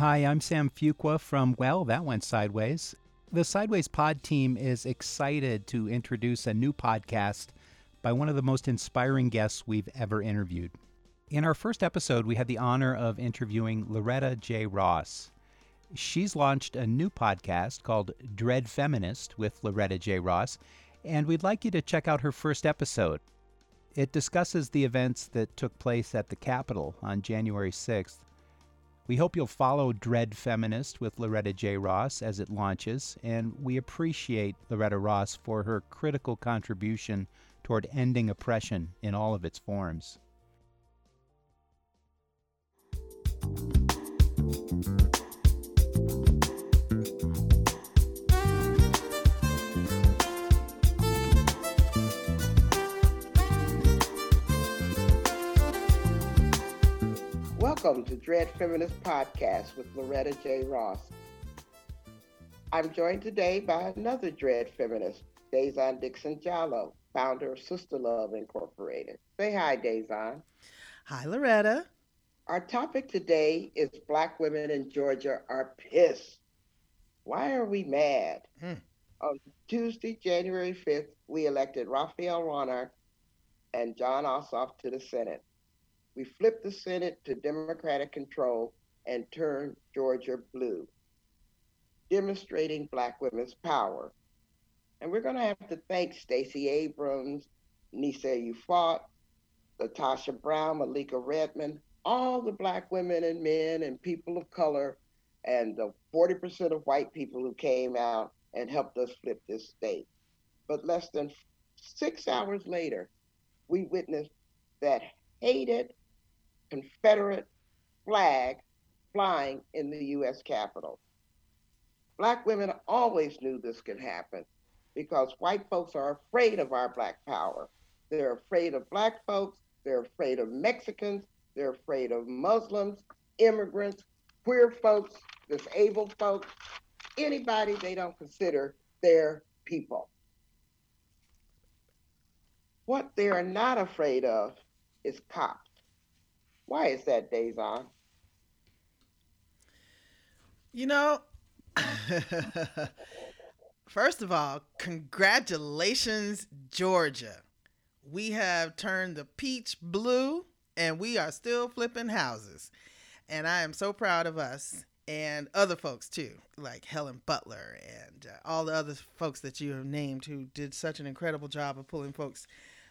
Hi, I'm Sam Fuqua from Well, That Went Sideways. The Sideways Pod team is excited to introduce a new podcast by one of the most inspiring guests we've ever interviewed. In our first episode, we had the honor of interviewing Loretta J. Ross. She's launched a new podcast called Dread Feminist with Loretta J. Ross, and we'd like you to check out her first episode. It discusses the events that took place at the Capitol on January 6th. We hope you'll follow Dread Feminist with Loretta J. Ross as it launches, and we appreciate Loretta Ross for her critical contribution toward ending oppression in all of its forms. Welcome to Dread Feminist Podcast with Loretta J. Ross. I'm joined today by another Dread Feminist, Dazon Dixon Diallo, founder of Sister Love Incorporated. Say hi, Dazon. Hi, Loretta. Our topic today is Black women in Georgia are pissed. Why are we mad? Hmm. On Tuesday, January 5th, we elected Raphael Warnock and Jon Ossoff to the Senate we flipped the Senate to Democratic control and turned Georgia blue, demonstrating Black women's power. And we're going to have to thank Stacey Abrams, Nsé Ufot, LaTosha Brown, Malika Redmond, all the Black women and men and people of color, and the 40% of white people who came out and helped us flip this state. But less than six hours later, we witnessed that hated Confederate flag flying in the U.S. Capitol. Black women always knew this could happen because white folks are afraid of our black power. They're afraid of black folks, they're afraid of Mexicans, they're afraid of Muslims, immigrants, queer folks, disabled folks, anybody they don't consider their people. What they are not afraid of is cops. Why is that, Dazon? You know, first of all, congratulations, Georgia. We have turned the peach blue and we are still flipping houses. And I am so proud of us and other folks too, like Helen Butler and uh, all the other folks that you have named who did such an incredible job of pulling folks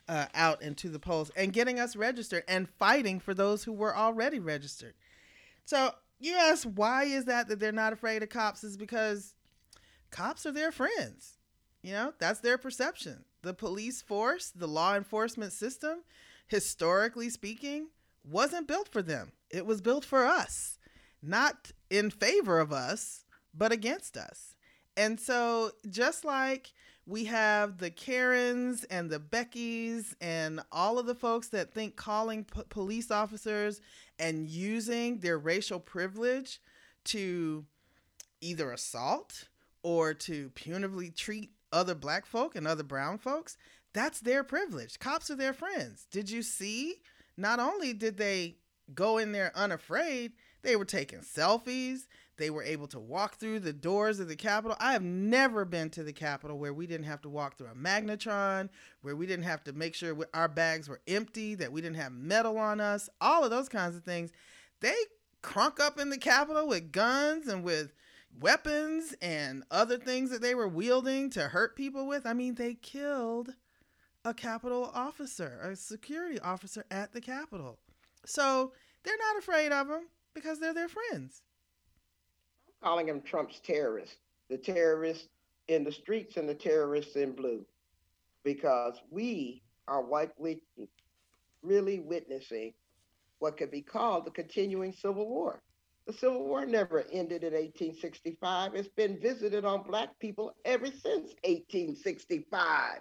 uh, out into the polls and getting us registered and fighting for those who were already registered. So you ask why is that that they're not afraid of cops is because cops are their friends. You know, that's their perception. The police force, the law enforcement system, historically speaking, wasn't built for them. It was built for us, not in favor of us, but against us. And so, just like we have the Karens and the Beckys and all of the folks that think calling p- police officers and using their racial privilege to either assault or to punitively treat other black folk and other brown folks. That's their privilege. Cops are their friends. Did you see? Not only did they go in there unafraid, they were taking selfies. They were able to walk through the doors of the Capitol. I have never been to the Capitol where we didn't have to walk through a magnetron, where we didn't have to make sure our bags were empty, that we didn't have metal on us, all of those kinds of things. They crunk up in the Capitol with guns and with weapons and other things that they were wielding to hurt people with. I mean, they killed a Capitol officer, a security officer at the Capitol. So they're not afraid of them because they're their friends calling them Trump's terrorists, the terrorists in the streets and the terrorists in blue, because we are what we really witnessing what could be called the continuing civil war. The Civil War never ended in 1865. It's been visited on Black people ever since 1865.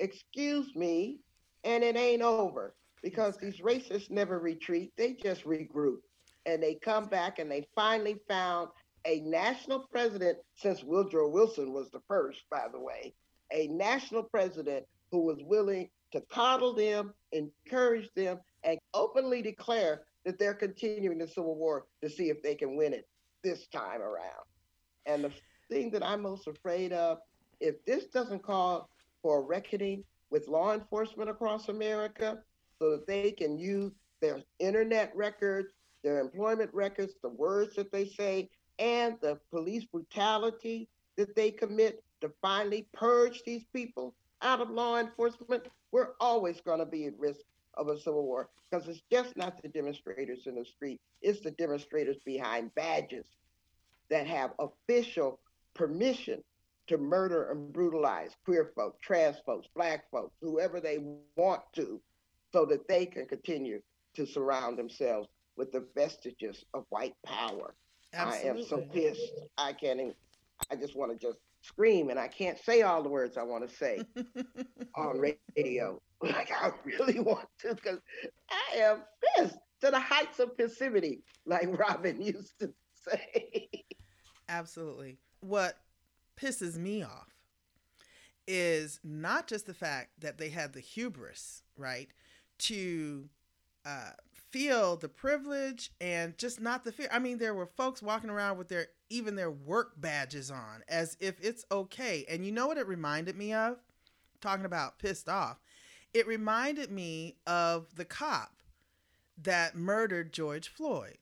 Excuse me, and it ain't over because these racists never retreat. They just regroup and they come back and they finally found a national president, since Woodrow Wilson was the first, by the way, a national president who was willing to coddle them, encourage them, and openly declare that they're continuing the Civil War to see if they can win it. this time around. And the thing that I'm most afraid of, if this doesn't call for a reckoning with law enforcement across America so that they can use their internet records, their employment records, the words that they say, and the police brutality that they commit to finally purge these people out of law enforcement, we're always going to be at risk of a civil war because it's just not the demonstrators in the street, it's the demonstrators behind badges that have official permission to murder and brutalize queer folks, trans folks, black folks, whoever they want to, so that they can continue to surround themselves with the vestiges of white power. Absolutely. I am so pissed. I can't even, I just want to just scream and I can't say all the words I want to say on radio. Like I really want to because I am pissed to the heights of passivity, like Robin used to say. Absolutely. What pisses me off is not just the fact that they had the hubris, right, to uh, feel the privilege and just not the fear. I mean, there were folks walking around with their even their work badges on as if it's okay. And you know what it reminded me of? Talking about pissed off. It reminded me of the cop that murdered George Floyd,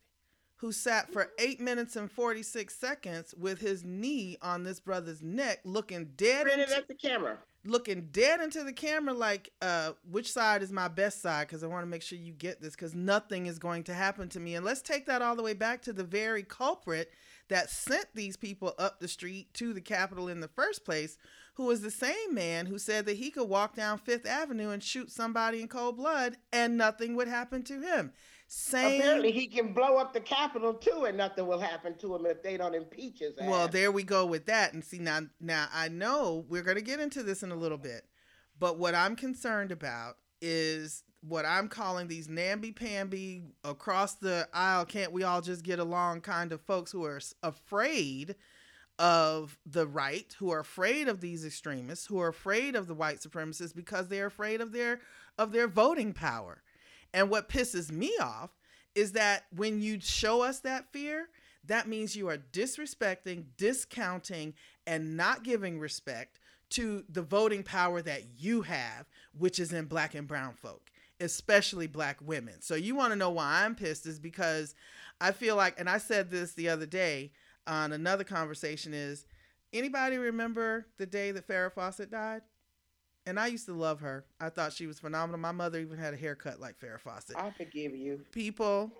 who sat for mm-hmm. eight minutes and 46 seconds with his knee on this brother's neck, looking dead into, at the camera looking dead into the camera like uh which side is my best side? Because i want to make sure you get this because nothing is going to happen to me. And let's take that all the way back to the very culprit that sent these people up the street to the capitol in the first place who was the same man who said that he could walk down fifth avenue and shoot somebody in cold blood and nothing would happen to him same. Apparently, he can blow up the Capitol too, and nothing will happen to him if they don't impeach his ass. Well, there we go with that. And see now, now I know we're going to get into this in a little bit, but what I'm concerned about is what I'm calling these namby-pamby across the aisle. Can't we all just get along? Kind of folks who are afraid of the right, who are afraid of these extremists, who are afraid of the white supremacists because they're afraid of their of their voting power. And what pisses me off is that when you show us that fear, that means you are disrespecting, discounting, and not giving respect to the voting power that you have, which is in black and brown folk, especially black women. So you want to know why I'm pissed is because I feel like, and I said this the other day on another conversation, is anybody remember the day that Farrah Fawcett died? And I used to love her. I thought she was phenomenal. My mother even had a haircut like Farrah Fawcett. I forgive you. People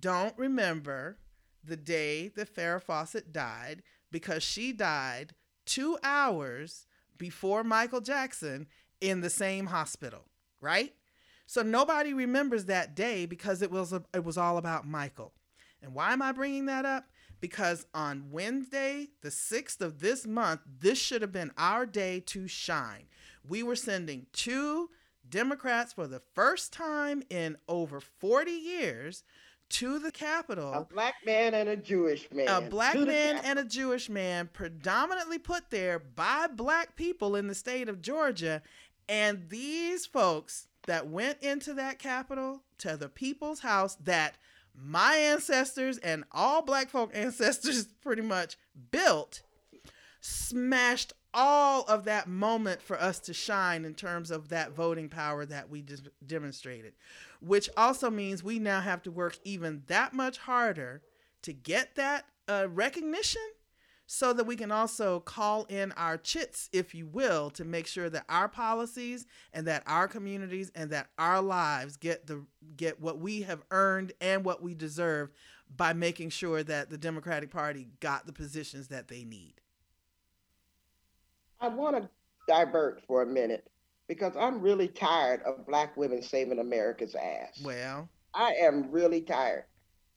don't remember the day that Farrah Fawcett died because she died two hours before Michael Jackson in the same hospital, right? So nobody remembers that day because it was a, it was all about Michael. And why am I bringing that up? Because on Wednesday, the 6th of this month, this should have been our day to shine we were sending two Democrats for the first time in over 40 years to the Capitol. A black man and a Jewish man. A black man and a Jewish man, predominantly put there by black people in the state of Georgia. And these folks that went into that Capitol to the people's house that my ancestors and all black folk ancestors pretty much built smashed all of that moment for us to shine in terms of that voting power that we just demonstrated, which also means we now have to work even that much harder to get that uh, recognition so that we can also call in our chits, if you will, to make sure that our policies and that our communities and that our lives get the get what we have earned and what we deserve by making sure that the Democratic Party got the positions that they need. I want to divert for a minute because I'm really tired of black women saving America's ass. Well, I am really tired.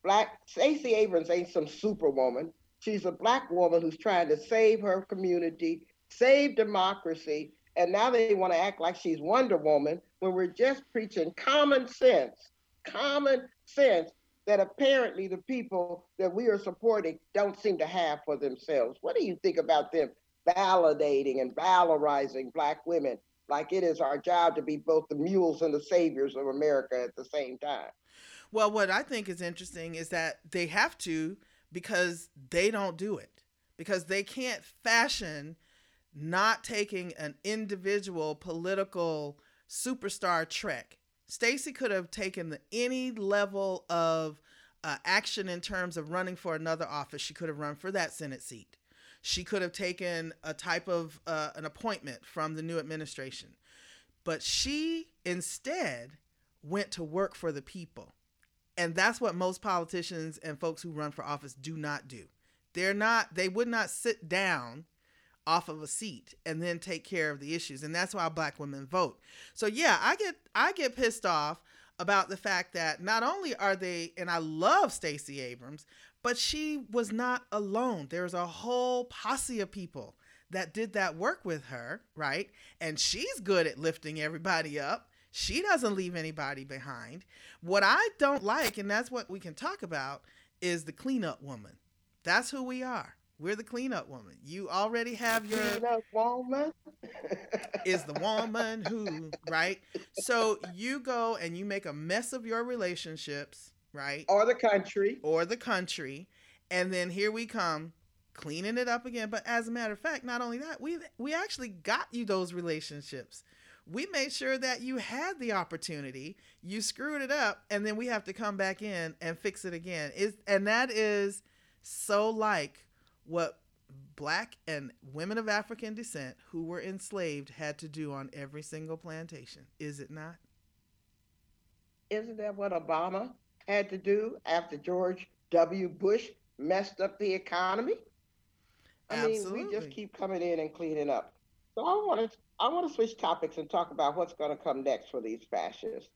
Black Stacey Abrams ain't some superwoman. She's a black woman who's trying to save her community, save democracy, and now they want to act like she's Wonder Woman when we're just preaching common sense, common sense that apparently the people that we are supporting don't seem to have for themselves. What do you think about them validating and valorizing Black women like it is our job to be both the mules and the saviors of America at the same time. Well, what I think is interesting is that they have to because they don't do it because they can't fashion not taking an individual political superstar trek. Stacey could have taken the, any level of uh, action in terms of running for another office. She could have run for that Senate seat. She could have taken a type of uh, an appointment from the new administration. But she instead went to work for the people. And that's what most politicians and folks who run for office do not do. They're not, they would not sit down off of a seat and then take care of the issues. And that's why black women vote. So yeah, I get I get pissed off about the fact that not only are they and I love Stacey Abrams, but she was not alone. There's a whole posse of people that did that work with her, right? And she's good at lifting everybody up. She doesn't leave anybody behind. What I don't like, and that's what we can talk about, is the cleanup woman. That's who we are. We're the cleanup woman. You already have your cleanup woman is the woman who, right? So you go and you make a mess of your relationships, right? Or the country. Or the country. And then here we come cleaning it up again. But as a matter of fact, not only that, we we actually got you those relationships we made sure that you had the opportunity. You screwed it up and then we have to come back in and fix it again. Is and that is so like what black and women of african descent who were enslaved had to do on every single plantation. Is it not? Isn't that what obama had to do after george w. Bush messed up the economy? I Absolutely. mean we just keep coming in and cleaning up. So i wanted I want to switch topics and talk about what's going to come next for these fascists.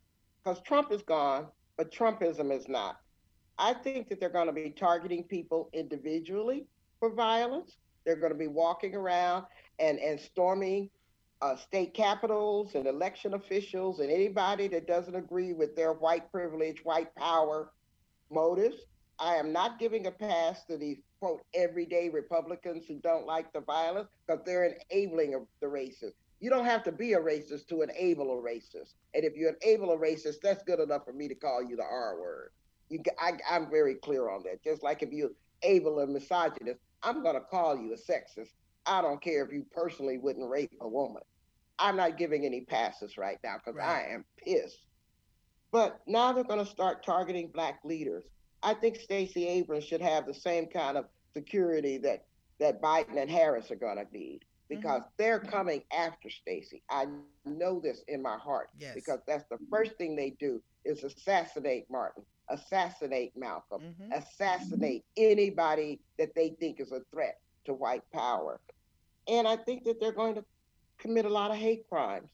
Because Trump is gone, but Trumpism is not. I think that they're going to be targeting people individually for violence. They're going to be walking around and, and storming uh, state capitals and election officials and anybody that doesn't agree with their white privilege, white power motives. I am not giving a pass to these quote everyday Republicans who don't like the violence because they're enabling of the racists. You don't have to be a racist to enable a racist. And if you enable a racist, that's good enough for me to call you the R word. You, I, I'm very clear on that. Just like if you enable a misogynist, I'm going to call you a sexist. I don't care if you personally wouldn't rape a woman. I'm not giving any passes right now because right. I am pissed. But now they're going to start targeting black leaders. I think Stacey Abrams should have the same kind of security that that Biden and Harris are going to need because mm-hmm. they're coming after Stacey. I know this in my heart yes. because that's the first thing they do is assassinate Martin, assassinate Malcolm, mm-hmm. assassinate anybody that they think is a threat to white power. And I think that they're going to commit a lot of hate crimes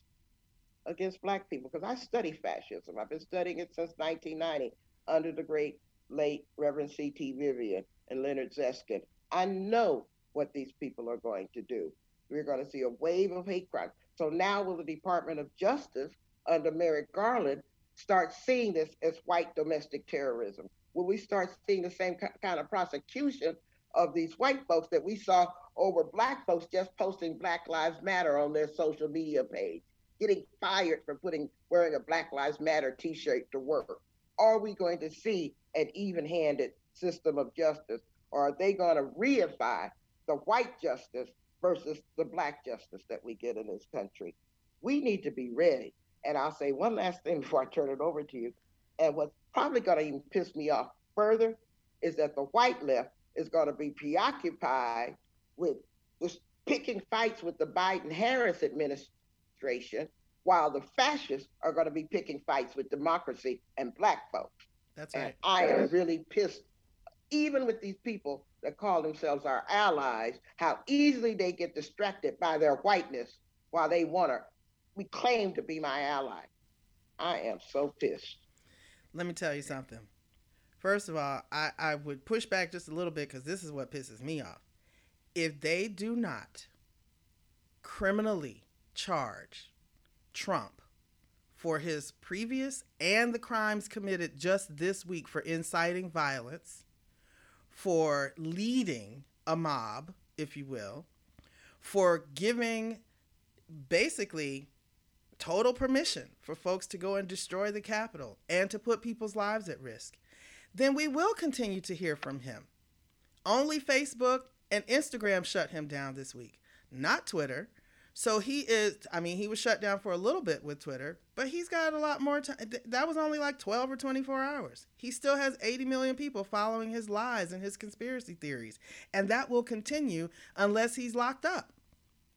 against black people because I study fascism. I've been studying it since 1990 under the great late Reverend C.T. Vivian and Leonard Zeskind. I know what these people are going to do. We're going to see a wave of hate crimes. So now will the Department of Justice under Merrick Garland start seeing this as white domestic terrorism? Will we start seeing the same kind of prosecution of these white folks that we saw over black folks just posting Black Lives Matter on their social media page, getting fired for putting wearing a Black Lives Matter t-shirt to work? Are we going to see an even-handed system of justice, or are they going to reify the white justice versus the black justice that we get in this country. We need to be ready. And I'll say one last thing before I turn it over to you. And what's probably going to even piss me off further is that the white left is going to be preoccupied with just picking fights with the Biden Harris administration, while the fascists are going to be picking fights with democracy and black folks. That's right. I am really pissed, even with these people that call themselves our allies, how easily they get distracted by their whiteness while they want to we claim to be my ally. I am so pissed. Let me tell you something. First of all, I, I would push back just a little bit because this is what pisses me off. If they do not criminally charge Trump for his previous and the crimes committed just this week for inciting violence, for leading a mob, if you will, for giving basically total permission for folks to go and destroy the Capitol and to put people's lives at risk, then we will continue to hear from him. Only Facebook and Instagram shut him down this week, not Twitter. So he is, I mean, he was shut down for a little bit with Twitter, but he's got a lot more time. That was only like 12 or 24 hours. He still has 80 million people following his lies and his conspiracy theories. And that will continue unless he's locked up.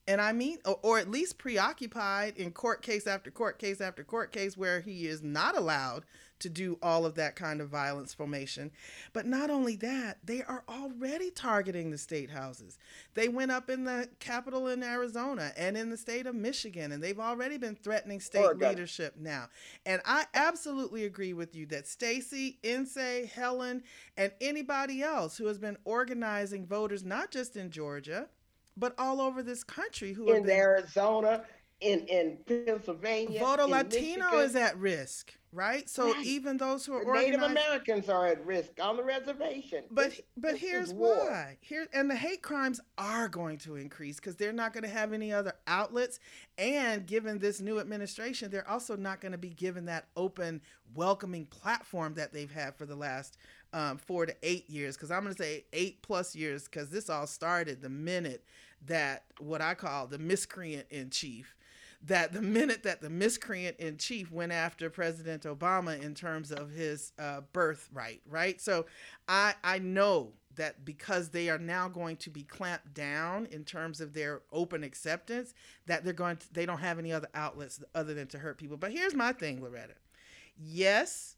And I mean, or, or, at least preoccupied in court case after court case after court case where he is not allowed to do all of that kind of violence formation. But not only that, they are already targeting the state houses. They went up in the capital in Arizona and in the state of Michigan, and they've already been threatening oh, state Oregon. leadership now. And I absolutely agree with you that Stacey, Nsé, Helen, and anybody else who has been organizing voters, not just in Georgia, but all over this country who are in been, Arizona, in in Pennsylvania, Voto Latino Michigan. is at risk, right? So right. even those who are Native Americans are at risk on the reservation. But this, but this here's why. Here and the hate crimes are going to increase because they're not going to have any other outlets, and given this new administration, they're also not going to be given that open, welcoming platform that they've had for the last um, four to eight years, because I'm going to say eight plus years, because this all started the minute that what I call the miscreant in chief, that the minute that the miscreant in chief went after President Obama in terms of his uh, birthright, right? So I I know that because they are now going to be clamped down in terms of their open acceptance, that they're going to, they don't have any other outlets other than to hurt people. But here's my thing, Loretta. Yes,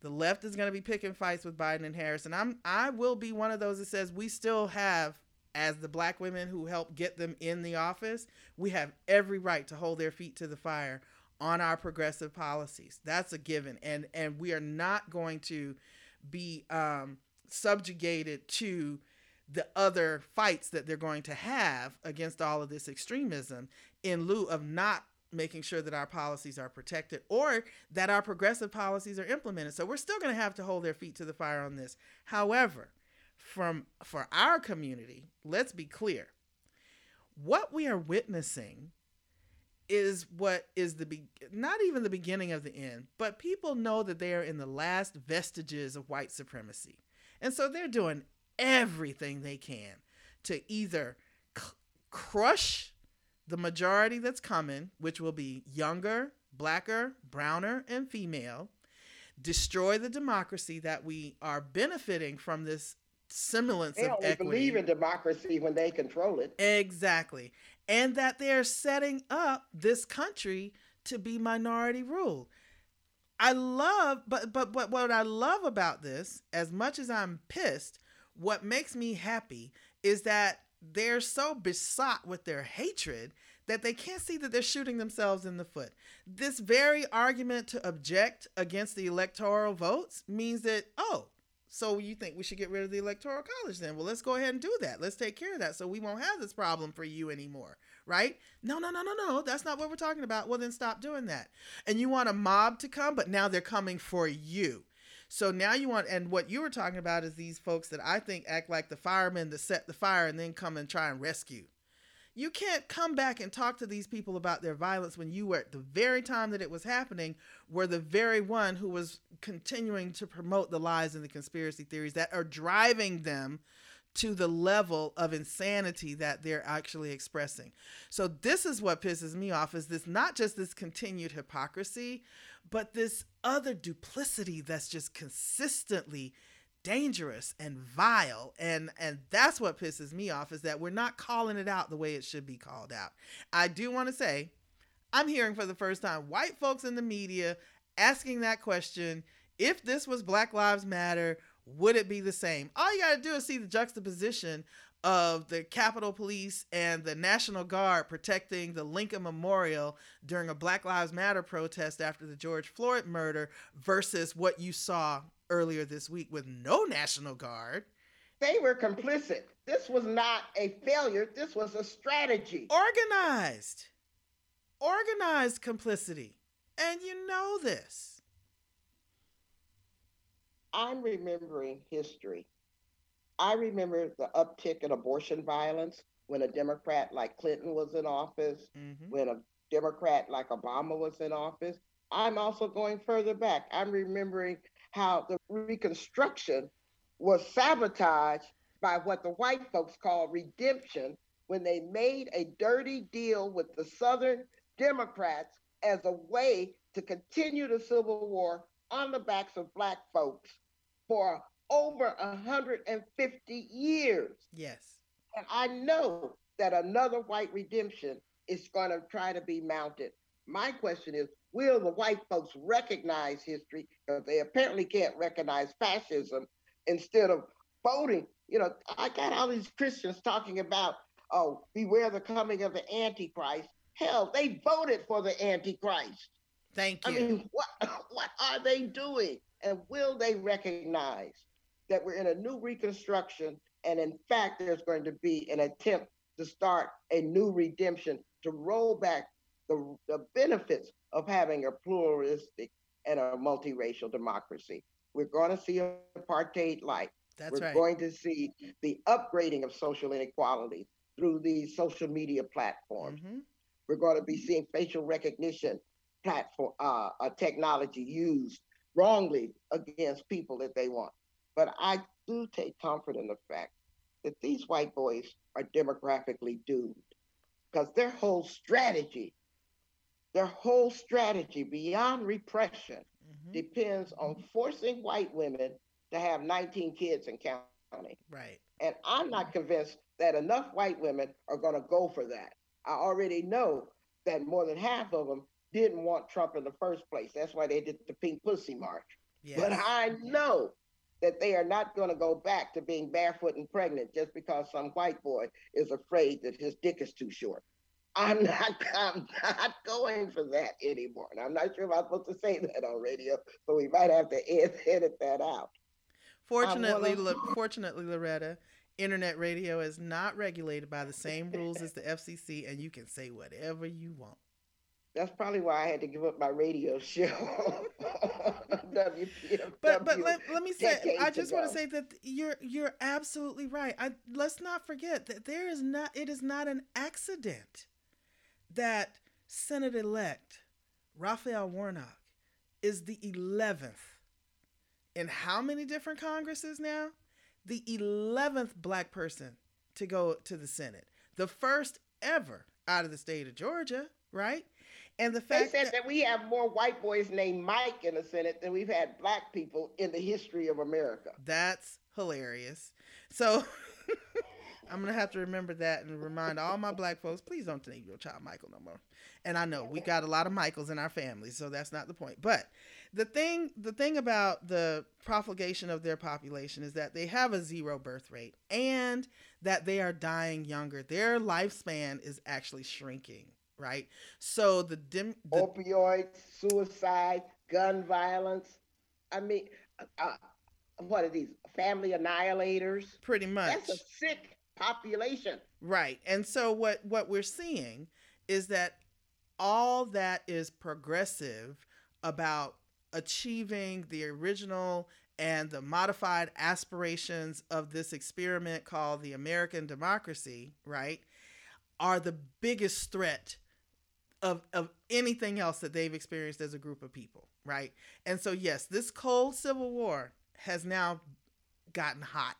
the left is going to be picking fights with Biden and Harris, and I'm I will be one of those that says we still have as the black women who helped get them in the office, we have every right to hold their feet to the fire on our progressive policies. That's a given, and and we are not going to be um, subjugated to the other fights that they're going to have against all of this extremism in lieu of not making sure that our policies are protected or that our progressive policies are implemented. So we're still going to have to hold their feet to the fire on this. However, from for our community, let's be clear. What we are witnessing is what is the be- not even the beginning of the end, but people know that they are in the last vestiges of white supremacy. And so they're doing everything they can to either c- crush the majority that's coming, which will be younger, blacker, browner, and female, destroy the democracy that we are benefiting from this semblance they of only equity. believe in democracy when they control it. Exactly. And that they're setting up this country to be minority rule. I love but but but what I love about this, as much as I'm pissed, what makes me happy is that they're so besought with their hatred that they can't see that they're shooting themselves in the foot. This very argument to object against the electoral votes means that, oh, so you think we should get rid of the electoral college then? Well, let's go ahead and do that. Let's take care of that so we won't have this problem for you anymore, right? No, no, no, no, no. That's not what we're talking about. Well, then stop doing that. And you want a mob to come, but now they're coming for you. So now you want, and what you were talking about is these folks that I think act like the firemen that set the fire and then come and try and rescue. You can't come back and talk to these people about their violence when you were at the very time that it was happening, were the very one who was continuing to promote the lies and the conspiracy theories that are driving them to the level of insanity that they're actually expressing. So this is what pisses me off is this not just this continued hypocrisy, but this other duplicity that's just consistently dangerous and vile and and that's what pisses me off is that we're not calling it out the way it should be called out. I do want to say I'm hearing for the first time white folks in the media asking that question, if this was Black Lives Matter, would it be the same? All you got to do is see the juxtaposition of the Capitol Police and the National Guard protecting the Lincoln Memorial during a Black Lives Matter protest after the George Floyd murder versus what you saw earlier this week with no National Guard. They were complicit. This was not a failure, this was a strategy. Organized. Organized complicity. And you know this. I'm remembering history. I remember the uptick in abortion violence when a Democrat like Clinton was in office, mm-hmm. when a Democrat like Obama was in office. I'm also going further back. I'm remembering how the Reconstruction was sabotaged by what the white folks call redemption when they made a dirty deal with the Southern Democrats as a way to continue the Civil War on the backs of black folks for over 150 years. Yes. And I know that another white redemption is going to try to be mounted. My question is will the white folks recognize history? Because they apparently can't recognize fascism instead of voting. You know, I got all these Christians talking about, oh, beware the coming of the Antichrist. Hell, they voted for the Antichrist. Thank you. I mean, what what are they doing? And will they recognize that we're in a new reconstruction? And in fact, there's going to be an attempt to start a new redemption to roll back the, the benefits of having a pluralistic and a multiracial democracy. We're going to see apartheid light. That's We're right. going to see the upgrading of social inequality through these social media platforms. Mhm. We're going to be seeing facial recognition platform uh, uh, technology used wrongly against people that they want. But I do take comfort in the fact that these white boys are demographically doomed because their whole strategy, their whole strategy beyond repression Mhm. depends on forcing white women to have 19 kids and counting. Right. And I'm not convinced that enough white women are going to go for that. I already know that more than half of them didn't want Trump in the first place. That's why they did the Pink Pussy March. Yes. But I know that they are not going to go back to being barefoot and pregnant just because some white boy is afraid that his dick is too short. I'm not, I'm not going for that anymore. And I'm not sure if I'm supposed to say that on radio, so we might have to ed- edit that out. Fortunately, wanna- fortunately, Loretta, internet radio is not regulated by the same rules as the FCC, and you can say whatever you want. That's probably why I had to give up my radio show. WPFW But but let, let me say, I just want to say that you're you're absolutely right. I let's not forget that there is not it is not an accident that Senate elect Raphael Warnock is the eleventh in how many different Congresses now? The eleventh black person to go to the Senate, the first ever out of the state of Georgia, right? And the They fact said that, that we have more white boys named Mike in the Senate than we've had black people in the history of America. That's hilarious. So I'm gonna have to remember that and remind all my black folks, please don't name your child Michael no more. And I know we got a lot of Michaels in our family, so that's not the point. But the thing the thing about the profligation of their population is that they have a zero birth rate and that they are dying younger. Their lifespan is actually shrinking, right? So the dim the, Opioids, suicide, gun violence. I mean, uh, what are these? Family annihilators? pretty much That's a sick population. Right. And so what what we're seeing is that all that is progressive about achieving the original and the modified aspirations of this experiment called the American democracy, right, are the biggest threat of of anything else that they've experienced as a group of people, right? And so yes, this cold civil war has now gotten hot.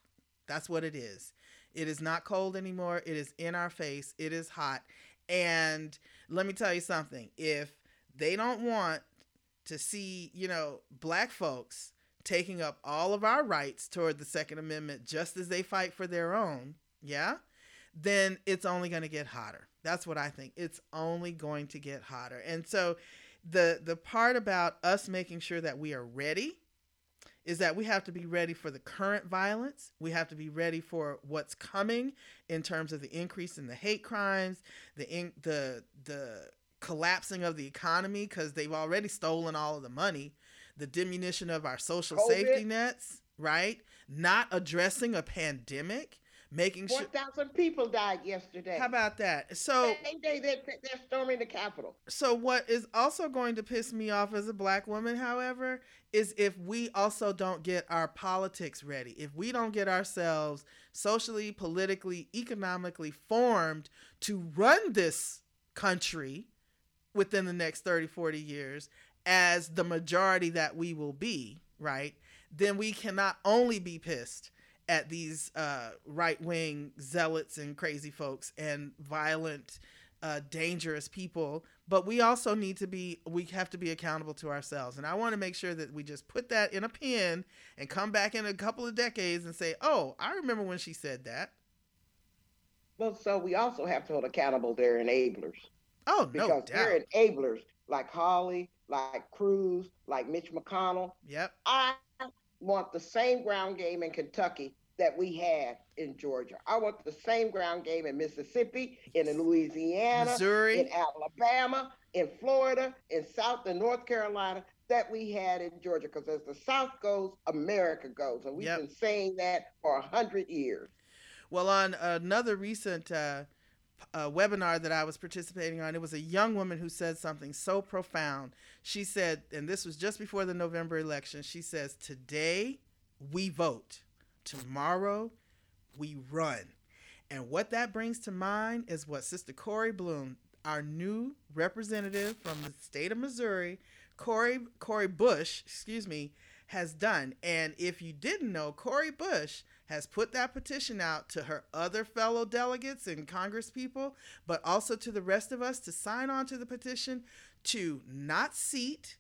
That's what it is. It is not cold anymore. It is in our face. It is hot. And let me tell you something. If they don't want to see, you know, black folks taking up all of our rights toward the Second Amendment just as they fight for their own, yeah, then it's only going to get hotter. That's what I think. It's only going to get hotter. And so the the part about us making sure that we are ready is that we have to be ready for the current violence. We have to be ready for what's coming in terms of the increase in the hate crimes, the in, the the collapsing of the economy because they've already stolen all of the money, the diminution of our social COVID. safety nets, right? Not addressing a pandemic, making sure. thousand people died yesterday. How about that? So Same day they're, they're storming the Capitol. so what is also going to piss me off as a black woman, however, is if we also don't get our politics ready. If we don't get ourselves socially, politically, economically formed to run this country within the next 30, 40 years as the majority that we will be, right? Then we cannot only be pissed at these uh, right wing zealots and crazy folks and violent, uh, dangerous people. But we also need to be, we have to be accountable to ourselves. And I want to make sure that we just put that in a pen and come back in a couple of decades and say, oh, I remember when she said that. Well, so we also have to hold accountable their enablers. Oh, because no doubt. they're enablers like Hawley, like Cruz, like Mitch McConnell. Yep. I want the same ground game in Kentucky that we had in Georgia. I want the same ground game in Mississippi, in Louisiana, Missouri. in Alabama, in Florida, in South and North Carolina that we had in Georgia. Because as the South goes, America goes. And we've Yep. been saying that for a hundred years. Well, on another recent uh, uh, webinar that I was participating on, it was a young woman who said something so profound. She said, and this was just before the November election, she says, Today we vote, tomorrow we run. And what that brings to mind is what Sister Cori Bloom, our new representative from the state of Missouri, Cori Cori Bush, excuse me, has done. And if you didn't know, Cori Bush has put that petition out to her other fellow delegates and Congress people, but also to the rest of us to sign on to the petition to not seat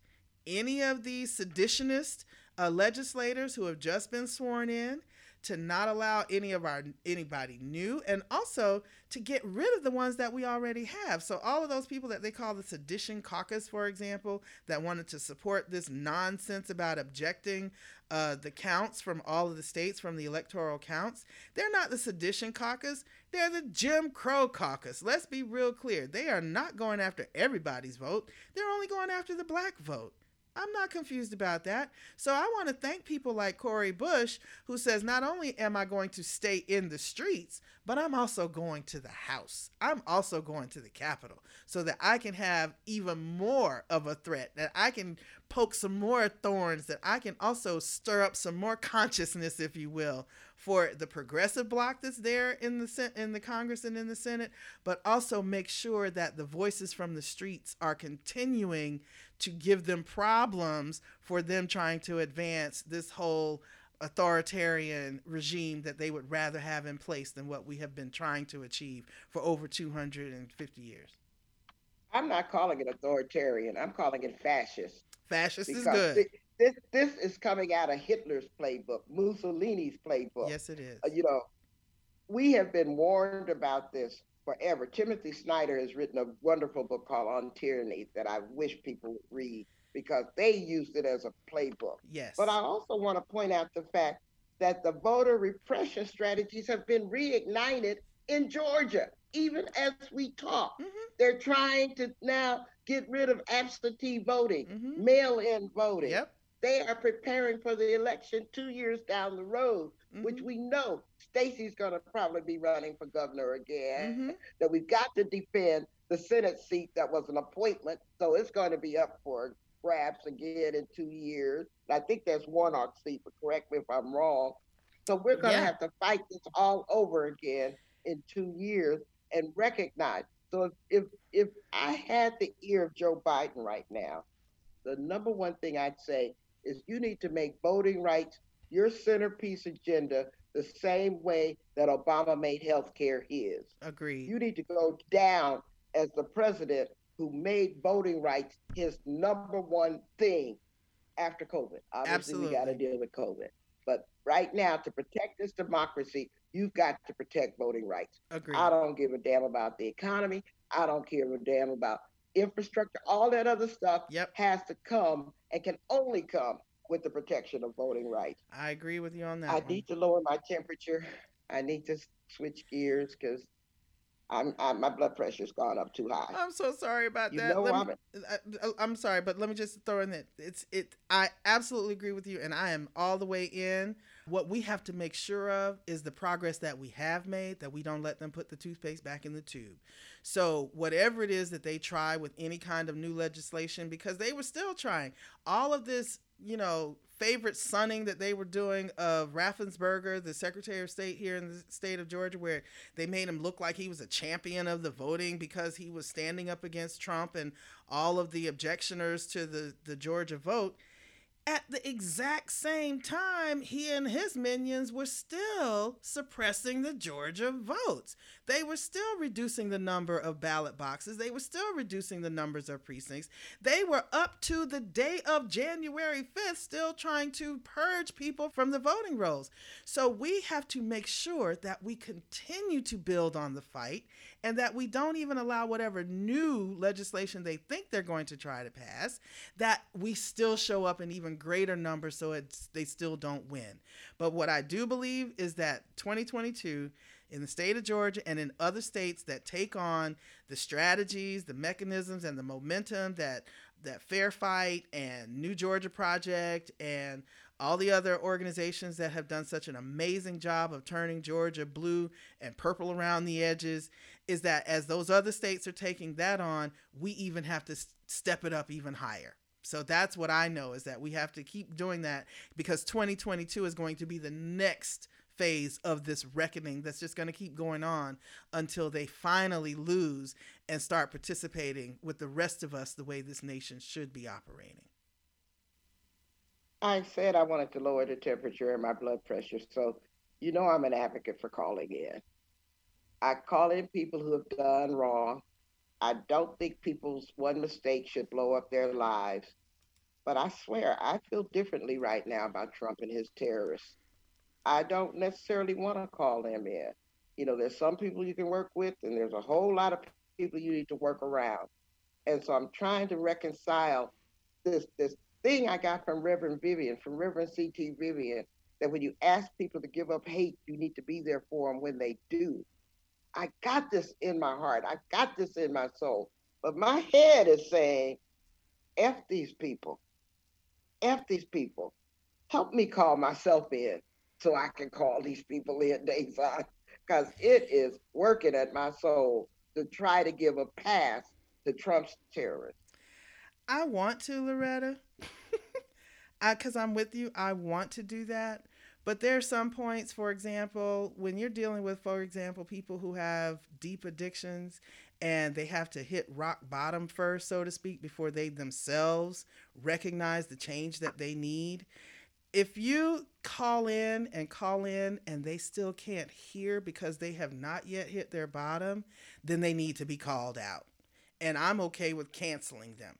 any of these seditionist uh, legislators who have just been sworn in to not allow any of our anybody new and also to get rid of the ones that we already have. So all of those people that they call the sedition caucus for example that wanted to support this nonsense about objecting uh, the counts from all of the states from the electoral counts they're not the sedition caucus. They're the jim crow caucus. Let's be real clear. They are not going after everybody's vote. They're only going after the black vote I'm not confused about that. So I want to thank people like Cori Bush, who says, not only am I going to stay in the streets, but I'm also going to the House. I'm also going to the Capitol so that I can have even more of a threat, that I can poke some more thorns, that I can also stir up some more consciousness, if you will, for the progressive bloc that's there in the in the Congress and in the Senate, but also make sure that the voices from the streets are continuing to give them problems for them trying to advance this whole authoritarian regime that they would rather have in place than what we have been trying to achieve for over 250 years. I'm not calling it authoritarian. I'm calling it fascist. Fascist is good. thi- This, this is coming out of Hitler's playbook, Mussolini's playbook. Yes, it is. Uh, you know, we have been warned about this forever. Timothy Snyder has written a wonderful book called On Tyranny that I wish people would read because they used it as a playbook. Yes. But I also want to point out the fact that the voter repression strategies have been reignited in Georgia, even as we talk. Mhm. They're trying to now get rid of absentee voting, Mhm. mail in voting. Yep. They are preparing for the election two years down the road, which Mhm. we know Stacey's going to probably be running for governor again. Mhm. That we've got to defend the Senate seat that was an appointment, so it's going to be up for grabs again in two years. I think there's Warnock's seat, but correct me if I'm wrong. So we're going to Yeah. have to fight this all over again in two years and recognize. So if, if if I had the ear of Joe Biden right now, the number one thing I'd say is you need to make voting rights your centerpiece agenda the same way that Obama made health care his. Agreed. You need to go down as the president who made voting rights his number one thing after COVID. Obviously, we got to deal with COVID. But right now, to protect this democracy, you've got to protect voting rights. Agreed. I don't give a damn about the economy. I don't care a damn about infrastructure. All that other stuff Yep. has to come and can only come with the protection of voting rights. I agree with you on that. I one. need to lower my temperature. I need to switch gears because I'm, I'm my blood pressure's gone up too high. I'm so sorry about You that. know Let I'm I, uh, uh, I'm sorry, but let me just throw in that it's it. I absolutely agree with you, and I am all the way in. What we have to make sure of is the progress that we have made, that we don't let them put the toothpaste back in the tube. So whatever it is that they try with any kind of new legislation, because they were still trying all of this, you know, favorite sunning that they were doing of Raffensperger, the Secretary of State here in the state of Georgia, where they made him look like he was a champion of the voting because he was standing up against Trump and all of the objectioners to the, the Georgia vote. At the exact same time, he and his minions were still suppressing the Georgia votes. They were still reducing the number of ballot boxes. They were still reducing the numbers of precincts. They were up to the day of January 5th still trying to purge people from the voting rolls. So we have to make sure that we continue to build on the fight and that we don't even allow whatever new legislation they think they're going to try to pass, that we still show up in even greater numbers so it's, they still don't win. But what I do believe is that 2022 in the state of Georgia and in other states that take on the strategies, the mechanisms, and the momentum that that Fair Fight and New Georgia Project and all the other organizations that have done such an amazing job of turning Georgia blue and purple around the edges is that as those other states are taking that on, we even have to step it up even higher. So that's what I know is that we have to keep doing that because 2022 is going to be the next phase of this reckoning that's just going to keep going on until they finally lose and start participating with the rest of us the way this nation should be operating. I said I wanted to lower the temperature and my blood pressure, so you know I'm an advocate for calling in. I call in people who have done wrong. I don't think people's one mistake should blow up their lives. But I swear, I feel differently right now about Trump and his terrorists. I don't necessarily want to call them in. You know, there's some people you can work with, and there's a whole lot of people you need to work around. And so I'm trying to reconcile this this thing I got from Reverend Vivian, from Reverend C.T. Vivian, that when you ask people to give up hate, you need to be there for them when they do. I got this in my heart. I got this in my soul. But my head is saying, F these people. F these people. Help me call myself in so I can call these people in, Dazon, because it is working at my soul to try to give a pass to Trump's terrorists. I want to, Loretta, because I'm with you. I want to do that. But there are some points, for example, when you're dealing with, for example, people who have deep addictions and they have to hit rock bottom first, so to speak, before they themselves recognize the change that they need. If you call in and call in and they still can't hear because they have not yet hit their bottom, then they need to be called out. And I'm okay with canceling them.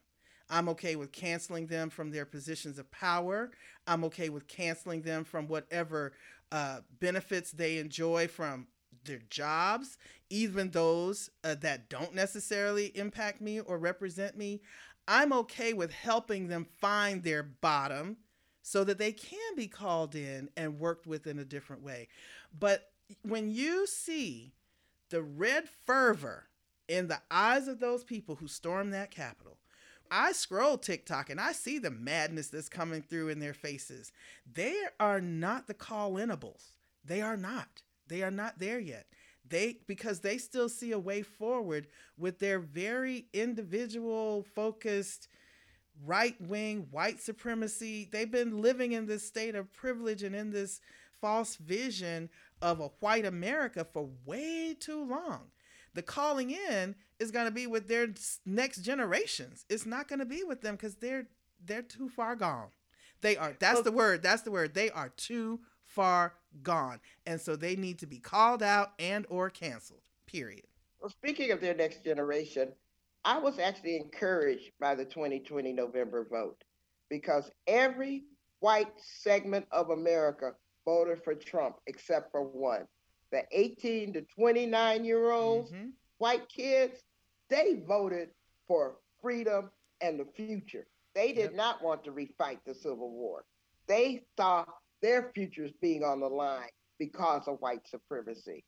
I'm okay with canceling them from their positions of power. I'm okay with canceling them from whatever uh, benefits they enjoy from their jobs, even those uh, that don't necessarily impact me or represent me. I'm okay with helping them find their bottom so that they can be called in and worked with in a different way. But when you see the red fervor in the eyes of those people who stormed that Capitol, I scroll TikTok and I see the madness that's coming through in their faces. They are not the call inables. They are not. They are not there yet. They because they still see a way forward with their very individual focused right wing white supremacy. They've been living in this state of privilege and in this false vision of a white America for way too long. The calling in is going to be with their next generations. It's not going to be with them because they're they're too far gone. They are. That's well, the word. That's the word. They are too far gone, and so they need to be called out and or canceled. Period. Well, speaking of their next generation, I was actually encouraged by the 2020 November vote because every white segment of America voted for Trump except for one the 18 to 29 year olds, mm-hmm. white kids, they voted for freedom and the future. They did yep. not want to refight the Civil War. They saw their futures being on the line because of white supremacy.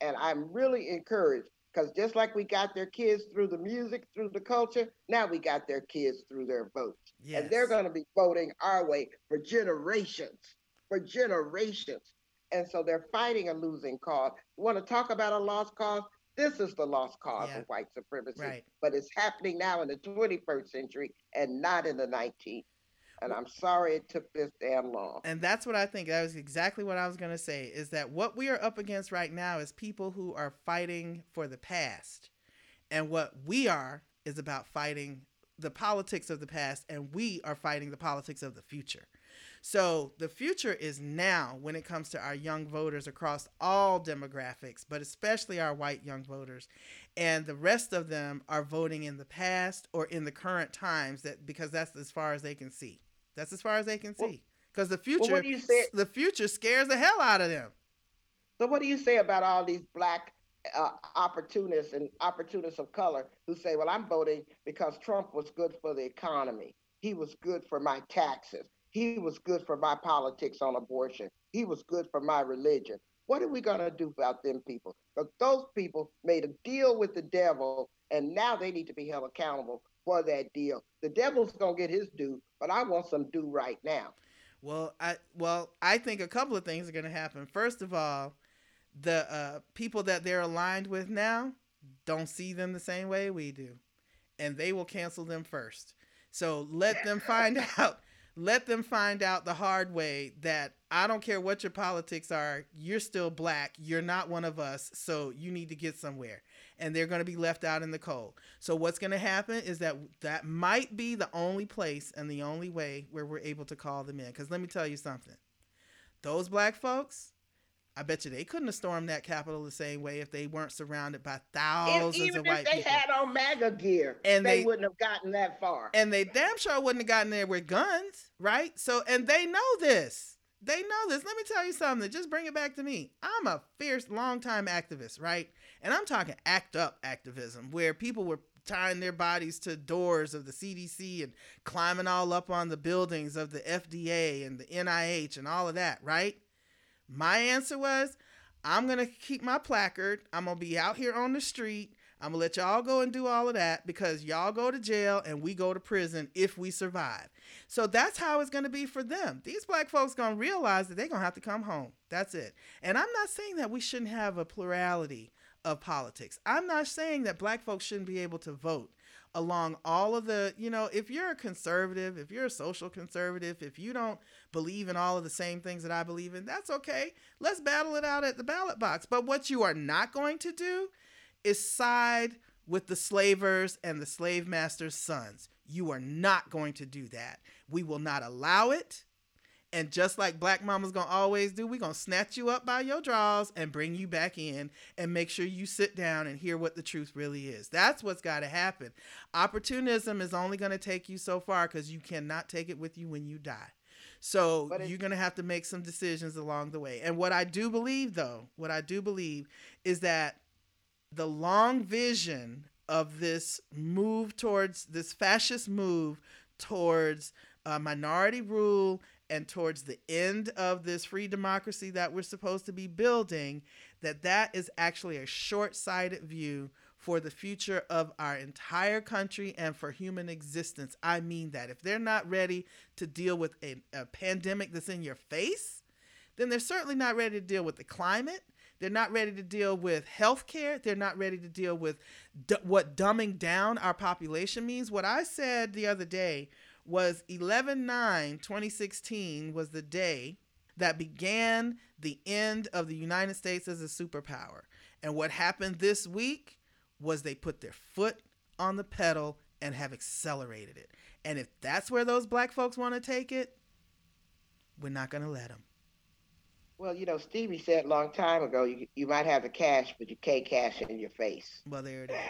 And I'm really encouraged because just like we got their kids through the music, through the culture, now we got their kids through their votes. Yes. And they're going to be voting our way for generations, for generations. And so they're fighting a losing cause. You want to talk about a lost cause? This is the lost cause yeah. of white supremacy. Right. But it's happening now in the 21st century and not in the 19th. And I'm sorry it took this damn long. And that's what I think. That was exactly what I was going to say is that what we are up against right now is people who are fighting for the past. And what we are is about fighting the politics of the past and we are fighting the politics of the future. So the future is now when it comes to our young voters across all demographics, but especially our white young voters. And the rest of them are voting in the past or in the current times that because that's as far as they can see. That's as far as they can see. Because the future well, the future scares the hell out of them. So what do you say about all these black uh, opportunists and opportunists of color who say, well, I'm voting because Trump was good for the economy. He was good for my taxes. He was good for my politics on abortion. He was good for my religion. What are we going to do about them people? Because those people made a deal with the devil, and now they need to be held accountable for that deal. The devil's going to get his due, but I want some due right now. Well, I well, I think a couple of things are going to happen. First of all, the uh, people that they're aligned with now don't see them the same way we do, and they will cancel them first. So let them find out. Let them find out the hard way that I don't care what your politics are, you're still black. You're not one of us, so you need to get somewhere. And they're going to be left out in the cold. So what's going to happen is that that might be the only place and the only way where we're able to call them in. Because let me tell you something, those black folks I bet you they couldn't have stormed that Capitol the same way if they weren't surrounded by thousands even of white people. Even if they had on MAGA gear, and they, they, wouldn't have gotten that far. And they damn sure wouldn't have gotten there with guns, right? So, and they know this. They know this. Let me tell you something. Just bring it back to me. I'm a fierce, longtime activist, right? And I'm talking act up activism, where people were tying their bodies to doors of the CDC and climbing all up on the buildings of the FDA and the NIH and all of that, right? My answer was, I'm going to keep my placard. I'm going to be out here on the street. I'm going to let y'all go and do all of that because y'all go to jail and we go to prison if we survive. So that's how it's going to be for them. These black folks going to realize that they're going to have to come home. That's it. And I'm not saying that we shouldn't have a plurality of politics. I'm not saying that black folks shouldn't be able to vote along all of the, you know, if you're a conservative, if you're a social conservative, if you don't believe in all of the same things that I believe in, that's okay. Let's battle it out at the ballot box. But what you are not going to do is side with the slavers and the slave masters' sons. You are not going to do that. We will not allow it. And just like Black Mama's gonna always do, we're gonna snatch you up by your drawers and bring you back in and make sure you sit down and hear what the truth really is. That's what's gotta happen. Opportunism is only gonna take you so far because you cannot take it with you when you die. So you're going to have to make some decisions along the way. And what I do believe, though, what I do believe is that the long vision of this move towards this fascist move towards uh, minority rule and towards the end of this free democracy that we're supposed to be building that that is actually a short-sighted view for the future of our entire country and for human existence i mean that if they're not ready to deal with a, a pandemic that's in your face then they're certainly not ready to deal with the climate they're not ready to deal with health care. They're not ready to deal with d- what dumbing down our population means. What I said the other day was 11 9 2016 was the day that began the end of the United States as a superpower. And what happened this week was they put their foot on the pedal and have accelerated it. And if that's where those black folks want to take it, we're not going to let them. Well, you know, Stevie said a long time ago, you, you might have the cash, but you can't cash it in your face. Well, there it is.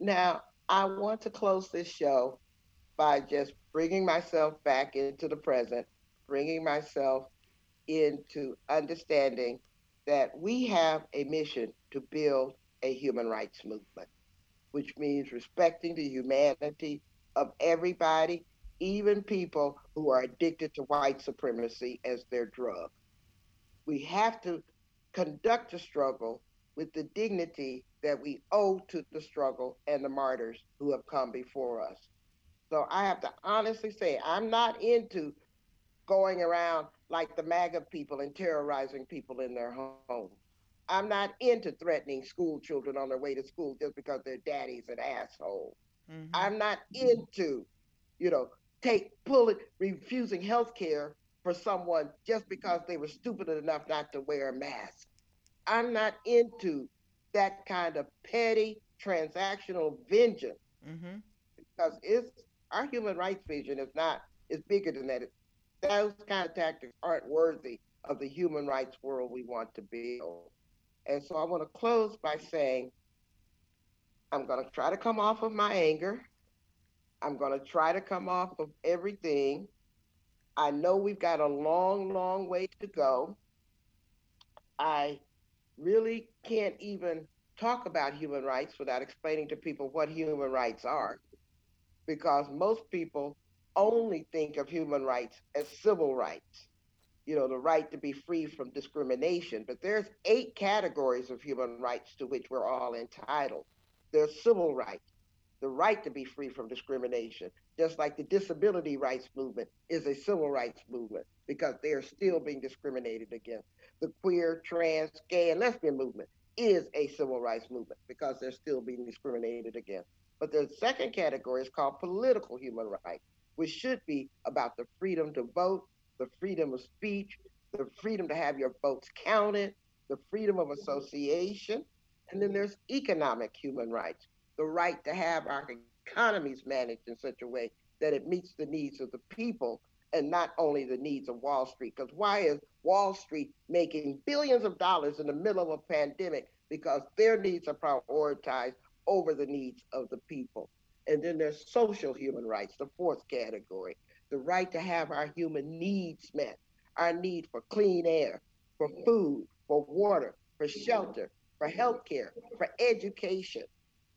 Now, I want to close this show by just bringing myself back into the present, bringing myself into understanding that we have a mission to build a human rights movement, which means respecting the humanity of everybody, even people who are addicted to white supremacy as their drug. We have to conduct the struggle with the dignity that we owe to the struggle and the martyrs who have come before us. So I have to honestly say, I'm not into going around like the MAGA people and terrorizing people in their homes. I'm not into threatening school children on their way to school just because their daddy's an asshole. Mm-hmm. I'm not into, you know, take pulling refusing health care for someone just because they were stupid enough not to wear a mask. I'm not into that kind of petty transactional vengeance. Mm-hmm because it's our human rights vision is not is bigger than that. Those kind of tactics aren't worthy of the human rights world we want to build. And so I want to close by saying I'm going to try to come off of my anger. I'm going to try to come off of everything. I know we've got a long, long way to go. I really can't even talk about human rights without explaining to people what human rights are, because most people only think of human rights as civil rights. You know, the right to be free from discrimination, but there's eight categories of human rights to which we're all entitled. There's civil rights, the right to be free from discrimination, just like the disability rights movement is a civil rights movement because they are still being discriminated against. The queer, trans, gay, and lesbian movement is a civil rights movement because they're still being discriminated against. But the second category is called political human rights, which should be about the freedom to vote, the freedom of speech, the freedom to have your votes counted, the freedom of association. And then there's economic human rights, the right to have our economies managed in such a way that it meets the needs of the people and not only the needs of Wall Street. Because why is Wall Street making billions of dollars in the middle of a pandemic? Because their needs are prioritized over the needs of the people. And then there's social human rights, the fourth category, the right to have our human needs met, our need for clean air, for food, for water, for shelter, for health care, for education.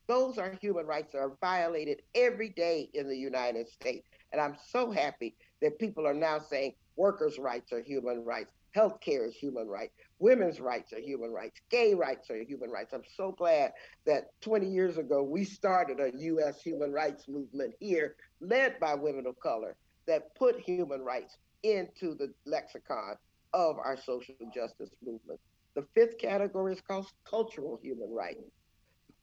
Those are human rights that are violated every day in the United States. And I'm so happy that people are now saying workers' rights are human rights, health care is human rights, women's rights are human rights, gay rights are human rights. I'm so glad that 20 years ago we started a U.S. human rights movement here, led by women of color, that put human rights into the lexicon of our social justice movement. The fifth category is called cultural human rights.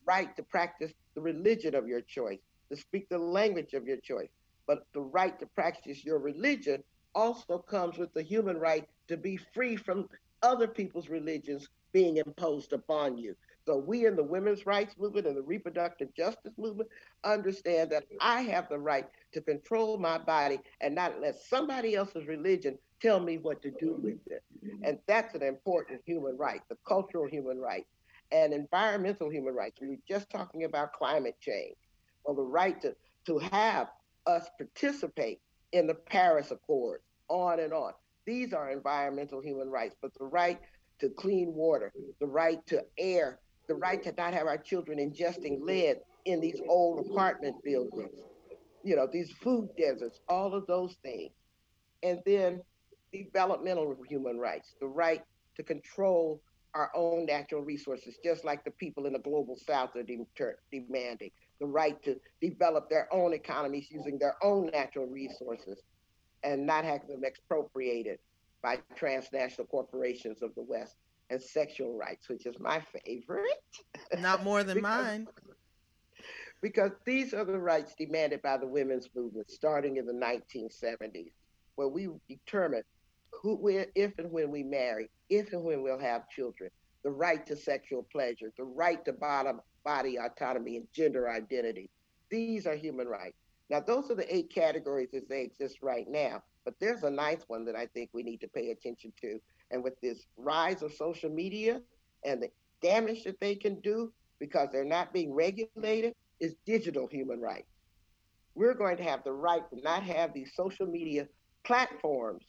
Right to practice the religion of your choice, to speak the language of your choice, but the right to practice your religion also comes with the human right to be free from other people's religions being imposed upon you. So we in the women's rights movement and the reproductive justice movement understand that I have the right to control my body and not let somebody else's religion tell me what to do with it. And that's an important human right, the cultural human right. And environmental human rights. We were just talking about climate change. Well, the right to, to have us participate in the Paris Accord, on and on. These are environmental human rights, but the right to clean water, the right to air, the right to not have our children ingesting lead in these old apartment buildings, you know, these food deserts, all of those things. And then developmental human rights, the right to control our own natural resources, just like the people in the global south are de- demanding the right to develop their own economies using their own natural resources and not have them expropriated by transnational corporations of the West and sexual rights, which is my favorite. Not more than because, mine. Because these are the rights demanded by the women's movement starting in the 1970s, where we determine who, we, if and when we marry, if and when we'll have children, the right to sexual pleasure, the right to bottom, body autonomy, and gender identity. These are human rights. Now, those are the eight categories as they exist right now. But there's a ninth one that I think we need to pay attention to. And with this rise of social media and the damage that they can do because they're not being regulated, is digital human rights. We're going to have the right to not have these social media platforms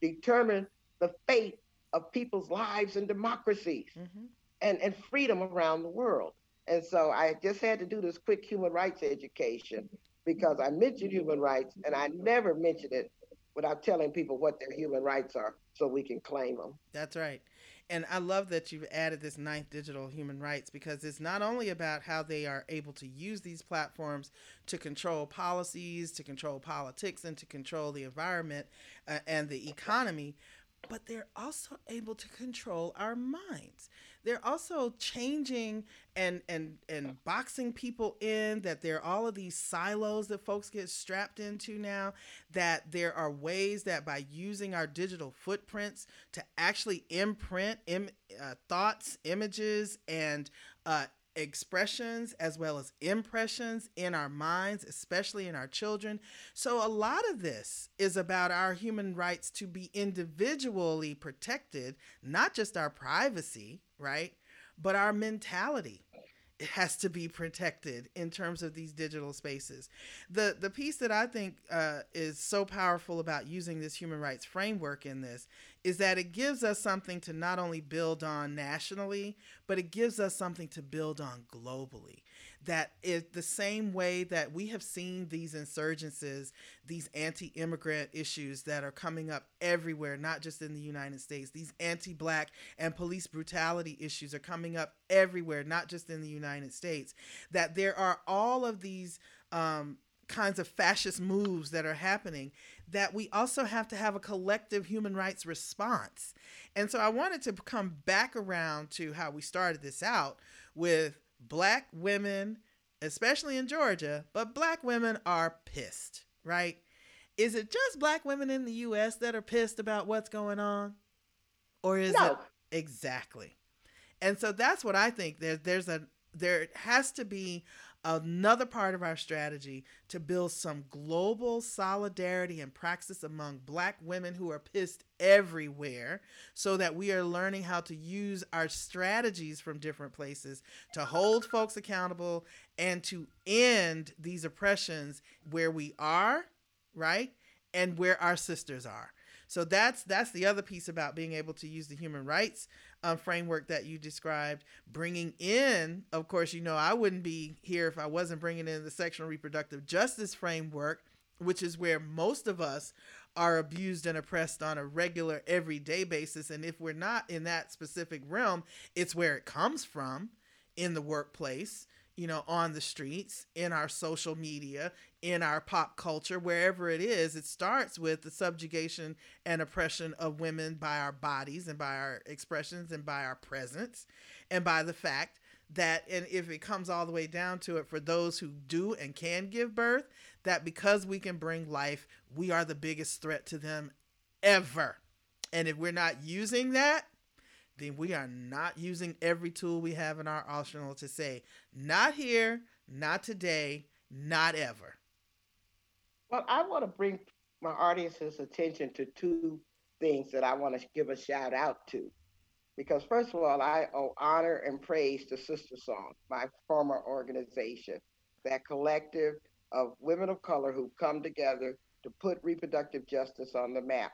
determine the fate of people's lives and democracies mm-hmm. and, and freedom around the world. And so I just had to do this quick human rights education because I mentioned human rights and I never mentioned it without telling people what their human rights are so we can claim them. That's right. And I love that you've added this ninth digital human rights because it's not only about how they are able to use these platforms to control policies, to control politics, and to control the environment uh, and the economy, but they're also able to control our minds. They're also changing and and and boxing people in that there are all of these silos that folks get strapped into now that there are ways that by using our digital footprints to actually imprint Im, uh, thoughts, images and uh, expressions as well as impressions in our minds, especially in our children. So, a lot of this is about our human rights to be individually protected, not just our privacy, right? But our mentality it has to be protected in terms of these digital spaces. The the piece that I think uh, is so powerful about using this human rights framework in this is that it gives us something to not only build on nationally, but it gives us something to build on globally. That is the same way that we have seen these insurgencies, these anti immigrant issues that are coming up everywhere, not just in the United States. These anti black and police brutality issues are coming up everywhere, not just in the United States. That there are all of these um, kinds of fascist moves that are happening that we also have to have a collective human rights response. And so I wanted to come back around to how we started this out with black women, especially in Georgia, but black women are pissed, right? Is it just black women in the US that are pissed about what's going on? Or is no. it exactly? And so that's what I think. There, there's a there has to be another part of our strategy to build some global solidarity and praxis among black women who are pissed everywhere so that we are learning how to use our strategies from different places to hold folks accountable and to end these oppressions where we are right and where our sisters are. So that's that's the other piece about being able to use the human rights um, framework that you described, bringing in, of course, you know, I wouldn't be here if I wasn't bringing in the sexual reproductive justice framework, which is where most of us are abused and oppressed on a regular, everyday basis. And if we're not in that specific realm, it's where it comes from in the workplace you know, on the streets, in our social media, in our pop culture, wherever it is, it starts with the subjugation and oppression of women by our bodies and by our expressions and by our presence and by the fact that, and if it comes all the way down to it for those who do and can give birth, that because we can bring life, we are the biggest threat to them ever. And if we're not using that, then we are not using every tool we have in our arsenal to say, not here, not today, not ever. Well, I want to bring my audience's attention to two things that I want to give a shout out to. Because, first of all, I owe honor and praise to SisterSong, my former organization, that collective of women of color who come together to put reproductive justice on the map.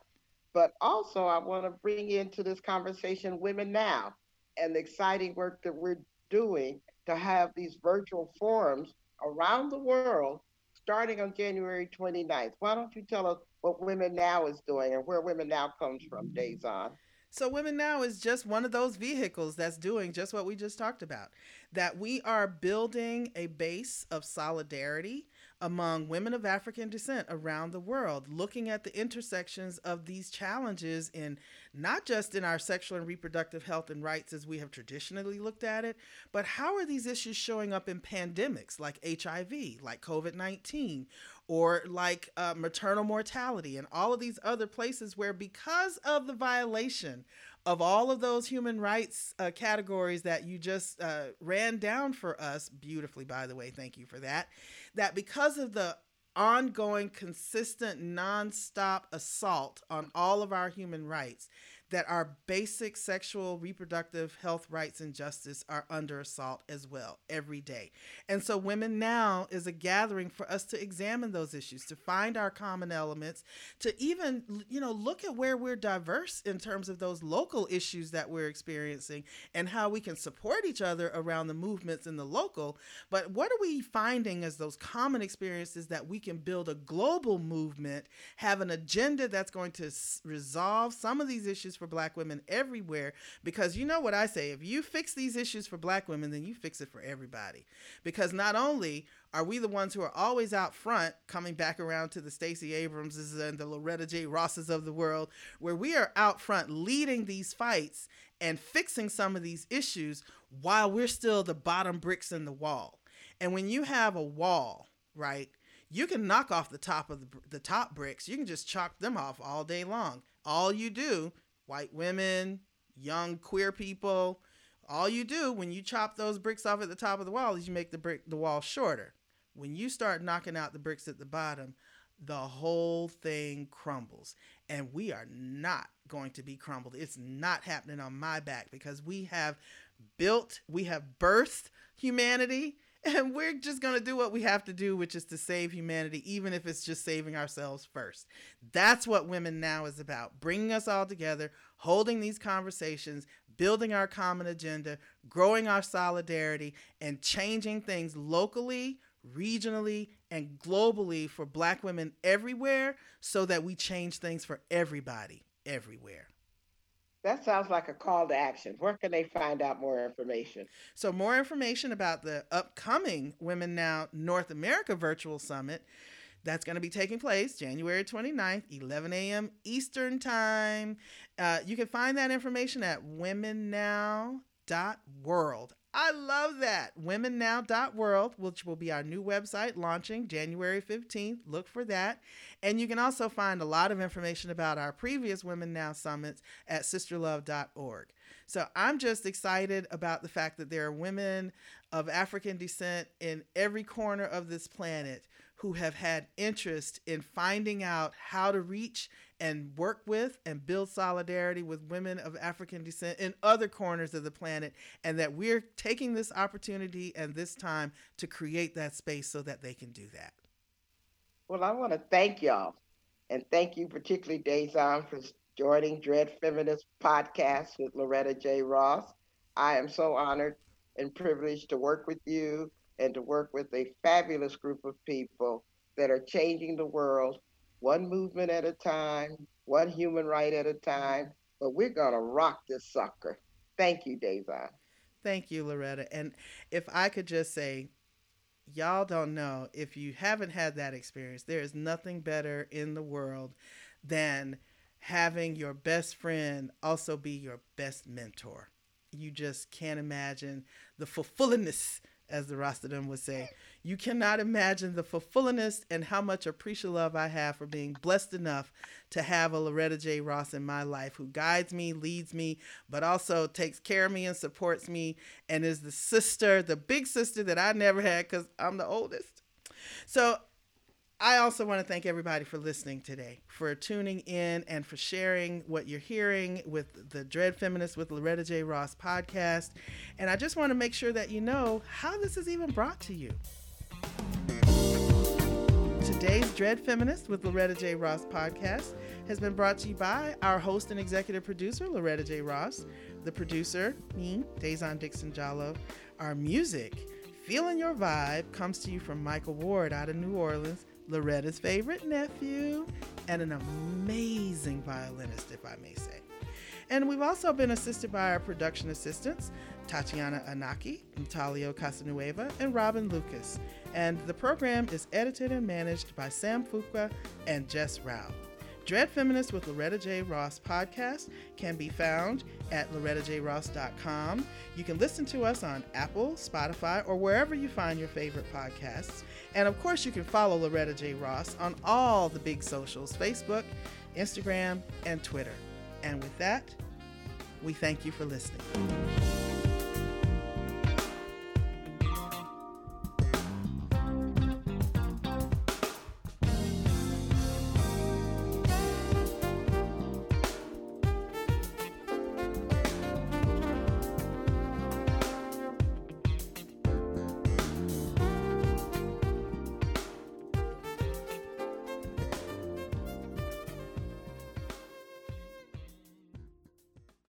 But also, I want to bring into this conversation Women Now and the exciting work that we're doing to have these virtual forums around the world starting on January 29th. Why don't you tell us what Women Now is doing and where Women Now comes from, Dazon? So, Women Now is just one of those vehicles that's doing just what we just talked about. That we are building a base of solidarity among women of African descent around the world, looking at the intersections of these challenges in not just in our sexual and reproductive health and rights as we have traditionally looked at it, but how are these issues showing up in pandemics like HIV, like COVID 19, or like uh, maternal mortality, and all of these other places where, because of the violation of all of those human rights uh, categories that you just uh, ran down for us beautifully, by the way, thank you for that, that because of the ongoing, consistent, nonstop assault on all of our human rights, that our basic sexual reproductive health rights and justice are under assault as well every day. And so Women Now is a gathering for us to examine those issues, to find our common elements, to even, you know, look at where we're diverse in terms of those local issues that we're experiencing and how we can support each other around the movements in the local. But what are we finding as those common experiences that we can build a global movement, have an agenda that's going to resolve some of these issues for black women everywhere because you know what I say if you fix these issues for black women, then you fix it for everybody. Because not only are we the ones who are always out front, coming back around to the Stacey Abramses and the Loretta J. Rosses of the world, where we are out front leading these fights and fixing some of these issues while we're still the bottom bricks in the wall. And when you have a wall, right, you can knock off the top of the, the top bricks. You can just chalk them off all day long. All you do white women, young queer people, All you do when you chop those bricks off at the top of the wall is you make the brick the wall shorter. When you start knocking out the bricks at the bottom, the whole thing crumbles. And we are not going to be crumbled. It's not happening on my back because we have built, we have birthed humanity and we're just going to do what we have to do, which is to save humanity, even if it's just saving ourselves first. That's what Women Now is about bringing us all together, holding these conversations, building our common agenda, growing our solidarity, and changing things locally, regionally, and globally for Black women everywhere so that we change things for everybody everywhere. That sounds like a call to action. Where can they find out more information? So, more information about the upcoming Women Now North America Virtual Summit that's going to be taking place January 29th, 11 a.m. Eastern Time. Uh, you can find that information at womennow.world. I love that. WomenNow.world, which will be our new website launching January 15th. Look for that. And you can also find a lot of information about our previous Women Now summits at sisterlove.org. So I'm just excited about the fact that there are women of African descent in every corner of this planet who have had interest in finding out how to reach and work with and build solidarity with women of African descent in other corners of the planet, and that we're taking this opportunity and this time to create that space so that they can do that. Well, I want to thank y'all, and thank you particularly, Dazon, for joining Dread Feminist podcast with Loretta J. Ross. I am so honored and privileged to work with you and to work with a fabulous group of people that are changing the world one movement at a time, one human right at a time. But we're going to rock this sucker. Thank you, Dazon. Thank you, Loretta. And if I could just say, y'all don't know, if you haven't had that experience, there is nothing better in the world than having your best friend also be your best mentor. You just can't imagine the fulfillingness as the Rastaman would say. You cannot imagine the fulfillingness and how much appreciative love I have for being blessed enough to have a Loretta J. Ross in my life who guides me, leads me, but also takes care of me and supports me and is the sister, the big sister that I never had because I'm the oldest. So I also want to thank everybody for listening today, for tuning in, and for sharing what you're hearing with the Dread Feminist with Loretta J. Ross podcast. And I just want to make sure that you know how this is even brought to you. Today's Dread Feminist with Loretta J. Ross podcast has been brought to you by our host and executive producer, Loretta J. Ross, the producer, me, Dazon Dixon Diallo. Our music, Feeling Your Vibe, comes to you from Michael Ward out of New Orleans Loretta's favorite nephew, and an amazing violinist, if I may say. And we've also been assisted by our production assistants, Tatiana Anaki, Natalio Casanueva, and Robin Lucas. And the program is edited and managed by Sam Fuqua and Jess Rao. Dread Feminist with Loretta J. Ross podcast can be found at lorettajross.com. You can listen to us on Apple, Spotify, or wherever you find your favorite podcasts. And of course, you can follow Loretta J. Ross on all the big socials Facebook, Instagram, and Twitter. And with that, we thank you for listening.